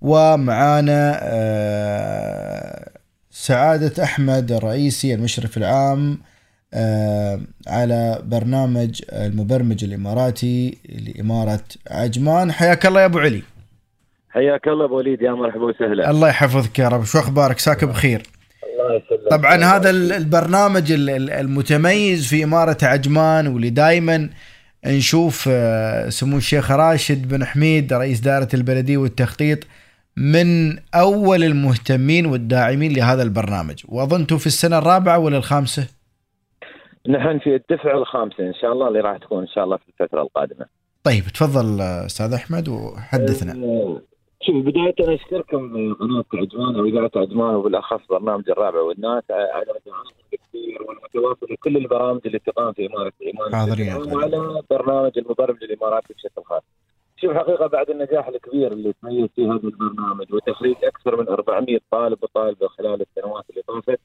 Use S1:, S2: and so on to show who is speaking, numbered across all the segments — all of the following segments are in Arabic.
S1: ومعانا آه، سعادة أحمد الرئيسي المشرف العام آه، على برنامج المبرمج الإماراتي لإمارة عجمان. حياك الله يا أبو علي.
S2: حياك الله أبو وليد يا مرحبا وسهلا.
S1: الله يحفظك يا رب. شو أخبارك؟ ساك بخير. طبعا هذا ال- البرنامج ال- ال- المتميز في إمارة عجمان واللي دائما نشوف آه، سمو الشيخ راشد بن حميد رئيس دائرة البلدية والتخطيط من أول المهتمين والداعمين لهذا البرنامج. وأظنته في السنة الرابعة ولا الخامسة؟
S2: نحن في الدفعه الخامسه إن شاء الله اللي راح تكون إن شاء الله في الفترة القادمة.
S1: طيب تفضل آه، أستاذ أحمد وحدثنا.
S2: آه، شوف بداية أنا أشكركم قناة عجمان واذاعه عجمان وبالأخص برنامج الرابع والناس. على دعمكم الكبير والمتواصل لكل البرامج اللي تقام في اماره ايمان
S1: حاضرين.
S2: وعلى برنامج المبرمج الإماراتي بشكل خاص. شوف حقيقة بعد النجاح الكبير اللي تميز فيه هذا البرنامج وتخريج أكثر من 400 طالب وطالبة خلال السنوات اللي طافت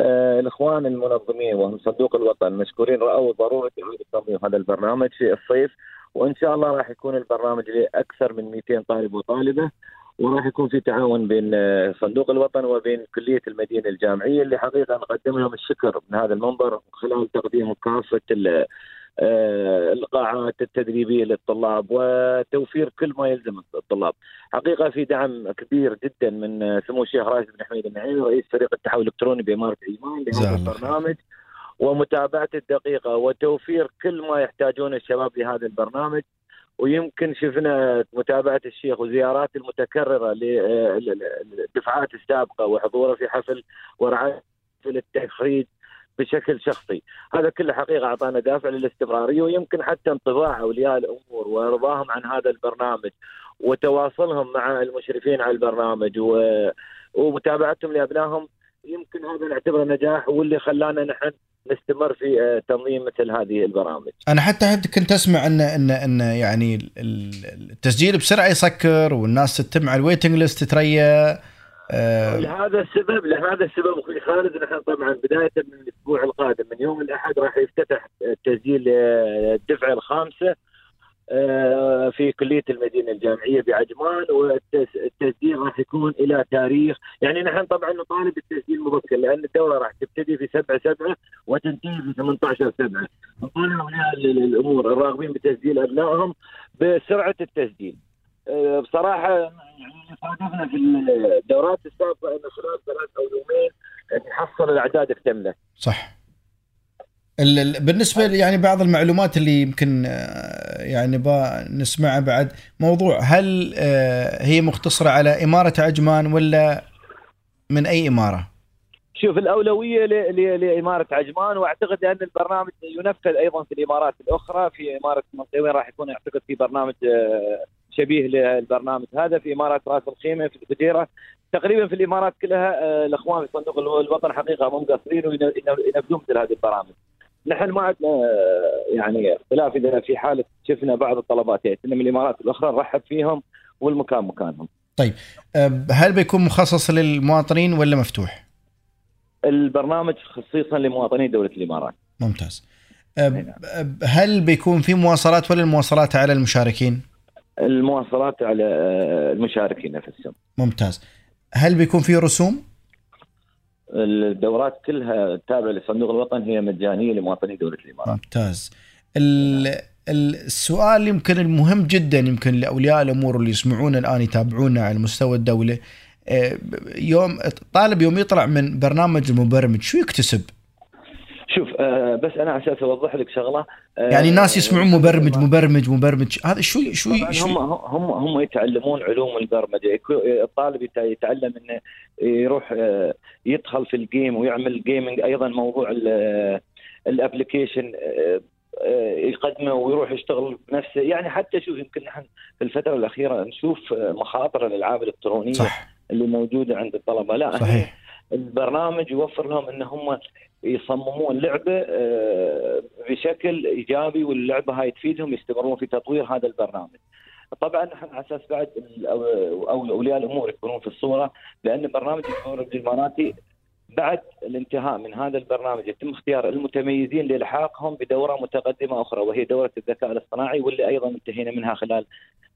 S2: آه الإخوان المنظمين وهم صندوق الوطن مشكورين رأوا ضرورة اعاده تنظيم هذا البرنامج في الصيف وإن شاء الله راح يكون البرنامج لاكثر من 200 طالب وطالبة وراح يكون في تعاون بين آه، صندوق الوطن وبين كلية المدينة الجامعية اللي حقيقة نقدم لهم الشكر من هذا المنبر خلال تقديم كافه القاعات التدريبية للطلاب وتوفير كل ما يلزم الطلاب. حقيقة في دعم كبير جدا من آه، سمو الشيخ راشد بن حميد النعيمي رئيس فريق التحول الإلكتروني بإمارة ايمان
S1: جزاه
S2: لهذا. البرنامج ومتابعته الدقيقة وتوفير كل ما يحتاجونه الشباب لهذا البرنامج ويمكن شفنا متابعة الشيخ وزيارات المتكررة للدفعات السابقة وحضوره في حفل ورعاية حفل التخريج بشكل شخصي. هذا كله حقيقة أعطانا دافع للاستمراريه ويمكن حتى انطباع أولياء الأمور ورضاهم عن هذا البرنامج وتواصلهم مع المشرفين على البرنامج و... ومتابعتهم لأبنائهم يمكن هذا نعتبره نجاح واللي خلانا نحن نستمر في آه، تنظيم مثل هذه البرامج.
S1: أنا حتى كنت أسمع ان ان إن يعني ال- ال- التسجيل بسرعة يسكر والناس تتم على الويتنج ليست تتريا آه،
S2: لهذا السبب لهذا السبب أخوي خالد نحن طبعا بداية من الأسبوع القادم من يوم الأحد راح يفتتح تسجيل آه، الدفعه الخامسة آه، في كلية المدينة الجامعية بعجمان والتسجيل راح يكون إلى تاريخ يعني نحن طبعا نطالب بالتسجيل مبكر لأن الدوره راح تبتدي في 7 7 وتنتهي في 18 7 نطالب اولياء الأمور الراغبين بتسجيل أبنائهم بسرعة التسجيل. آه، بصراحة يعني صادفنا في الدورات السابقة إنه خلال ثلاث أو يومين نحصل الأعداد اكتمله.
S1: صح ال- ال- بالنسبة يعني بعض المعلومات اللي يمكن آه، يعني با نسمعها بعد موضوع هل آه، هي مختصرة على إمارة عجمان ولا من أي إمارة؟
S2: شوف الأولوية لإمارة عجمان وأعتقد أن البرنامج ينفذ أيضا في الإمارات الأخرى في إمارة منطقه راح يكون أعتقد في برنامج آه، شبيه للبرنامج هذا في اماره راس الخيمة في الفجيرة تقريبا في الإمارات كلها آه، الأخوان في صندوق الوطن حقيقة هم مقصرين وينفذون مثل هذه البرامج. نحن ما عندنا آه، يعني اختلاف إذا في حالة شفنا بعض الطلبات ياتي من الإمارات الأخرى نرحب فيهم والمكان مكانهم.
S1: آه، هل بيكون مخصص للمواطنين ولا مفتوح؟
S2: البرنامج خصيصا لمواطني دولة الإمارات.
S1: ممتاز. آه، هل بيكون في مواصلات ولا المواصلات على المشاركين؟
S2: المواصلات على آه، المشاركين نفسهم.
S1: ممتاز. هل بيكون في رسوم؟
S2: الدورات كلها تابعة لصندوق الوطن هي مجانية لمواطني دولة الإمارات.
S1: ممتاز. ال- ال- السؤال يمكن المهم جدا يمكن لأولياء الأمور اللي يسمعونا الآن يتابعونا على مستوى الدولة آه، يوم الطالب يوم يطلع من برنامج المبرمج شو يكتسب؟
S2: شوف آه بس أنا على أساس أوضح لك شغلة آه
S1: يعني الناس يسمعون مبرمج مبرمج مبرمج. هذا شو شو
S2: هم هم هم يتعلمون علوم البرمجه الطالب يت- يتعلم إنه يروح آه، يدخل في ال game ويعمل gaming أيضا موضوع ال application يقدمه ويروح يشتغل بنفسه. يعني حتى شوف يمكن نحن في الفترة الأخيرة نشوف آه، مخاطر الألعاب الإلكترونية
S1: صح.
S2: اللي موجودة عند الطلبة. لا
S1: صحيح.
S2: البرنامج يوفر لهم إن هم يصممون لعبة آه، بشكل إيجابي واللعبة هاي تفيدهم يستمرون في تطوير هذا البرنامج. طبعا نحن على أساس بعد أو أولياء الأمور يكونون في الصورة لأن برنامج الدوري الاماراتي بعد الانتهاء من هذا البرنامج يتم اختيار المتميزين لإلحاقهم بدورة متقدمة أخرى وهي دورة الذكاء الاصطناعي واللي أيضا انتهينا منها خلال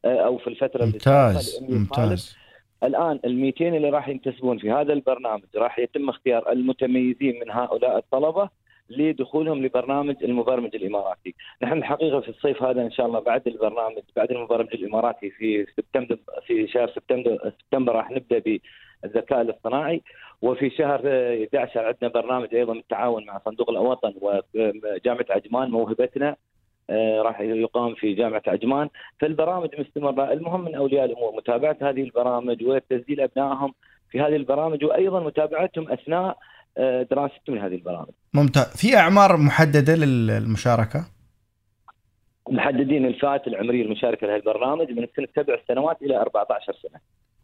S2: آه، أو في الفترة اللي
S1: ممتاز ممتاز
S2: الآن ال 200 اللي راح ينتسبون في هذا البرنامج راح يتم اختيار المتميزين من هؤلاء الطلبة لدخولهم لبرنامج المبرمج الإماراتي، نحن الحقيقة في الصيف هذا إن شاء الله بعد البرنامج بعد المبرمج الإماراتي في سبتمبر في شهر سبتمبر سبتمبر راح نبدأ بالذكاء الاصطناعي. وفي شهر 11 عندنا برنامج أيضا بالتعاون مع صندوق الوطن وجامعة عجمان موهبتنا. راح يقام في جامعة عجمان فالبرامج مستمرة المهم من أولياء الأمور متابعة هذه البرامج وتسجيل أبنائهم في هذه البرامج وأيضا متابعتهم أثناء آه، دراستهم لهذه البرامج.
S1: ممتاز، في أعمار محددة للمشاركة؟
S2: محددين الفئات العمريه المشاركه لهذا البرنامج من سن سبع سنوات إلى 14 سنة.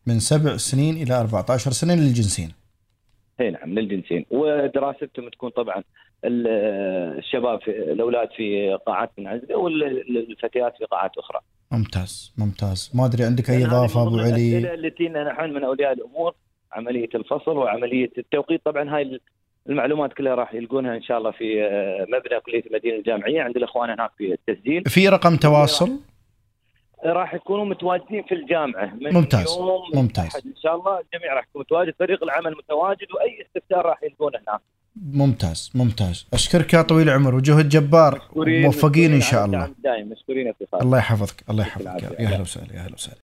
S1: من سبع سنين إلى 14 سنة للجنسين.
S2: إي نعم للجنسين ودراستهم تكون طبعا الشباب في الأولاد في قاعات منعزله والفتيات في قاعات أخرى.
S1: ممتاز ممتاز ما أدري عندك أي إضافة أبو علي؟
S2: التي نحن من أولياء الأمور عملية الفصل وعملية التوقيت طبعا هاي المعلومات كلها راح يلقونها إن شاء الله في مبنى كلية المدينة الجامعية عند الإخوان هناك في التسجيل.
S1: في رقم تواصل؟
S2: راح يكونوا متواجدين في الجامعة
S1: من ممتاز يوم
S2: ممتاز إن شاء الله الجميع راح يكون متواجد فريق العمل متواجد وأي استفسار راح يلقونه هناك
S1: ممتاز ممتاز. أشكرك يا طويل العمر وجهد جبار موفقين إن شاء الله.
S2: دائما مشكورين
S1: الله يحفظك الله يحفظك. يا أهلا وسهلا يا أهلا وسهلا.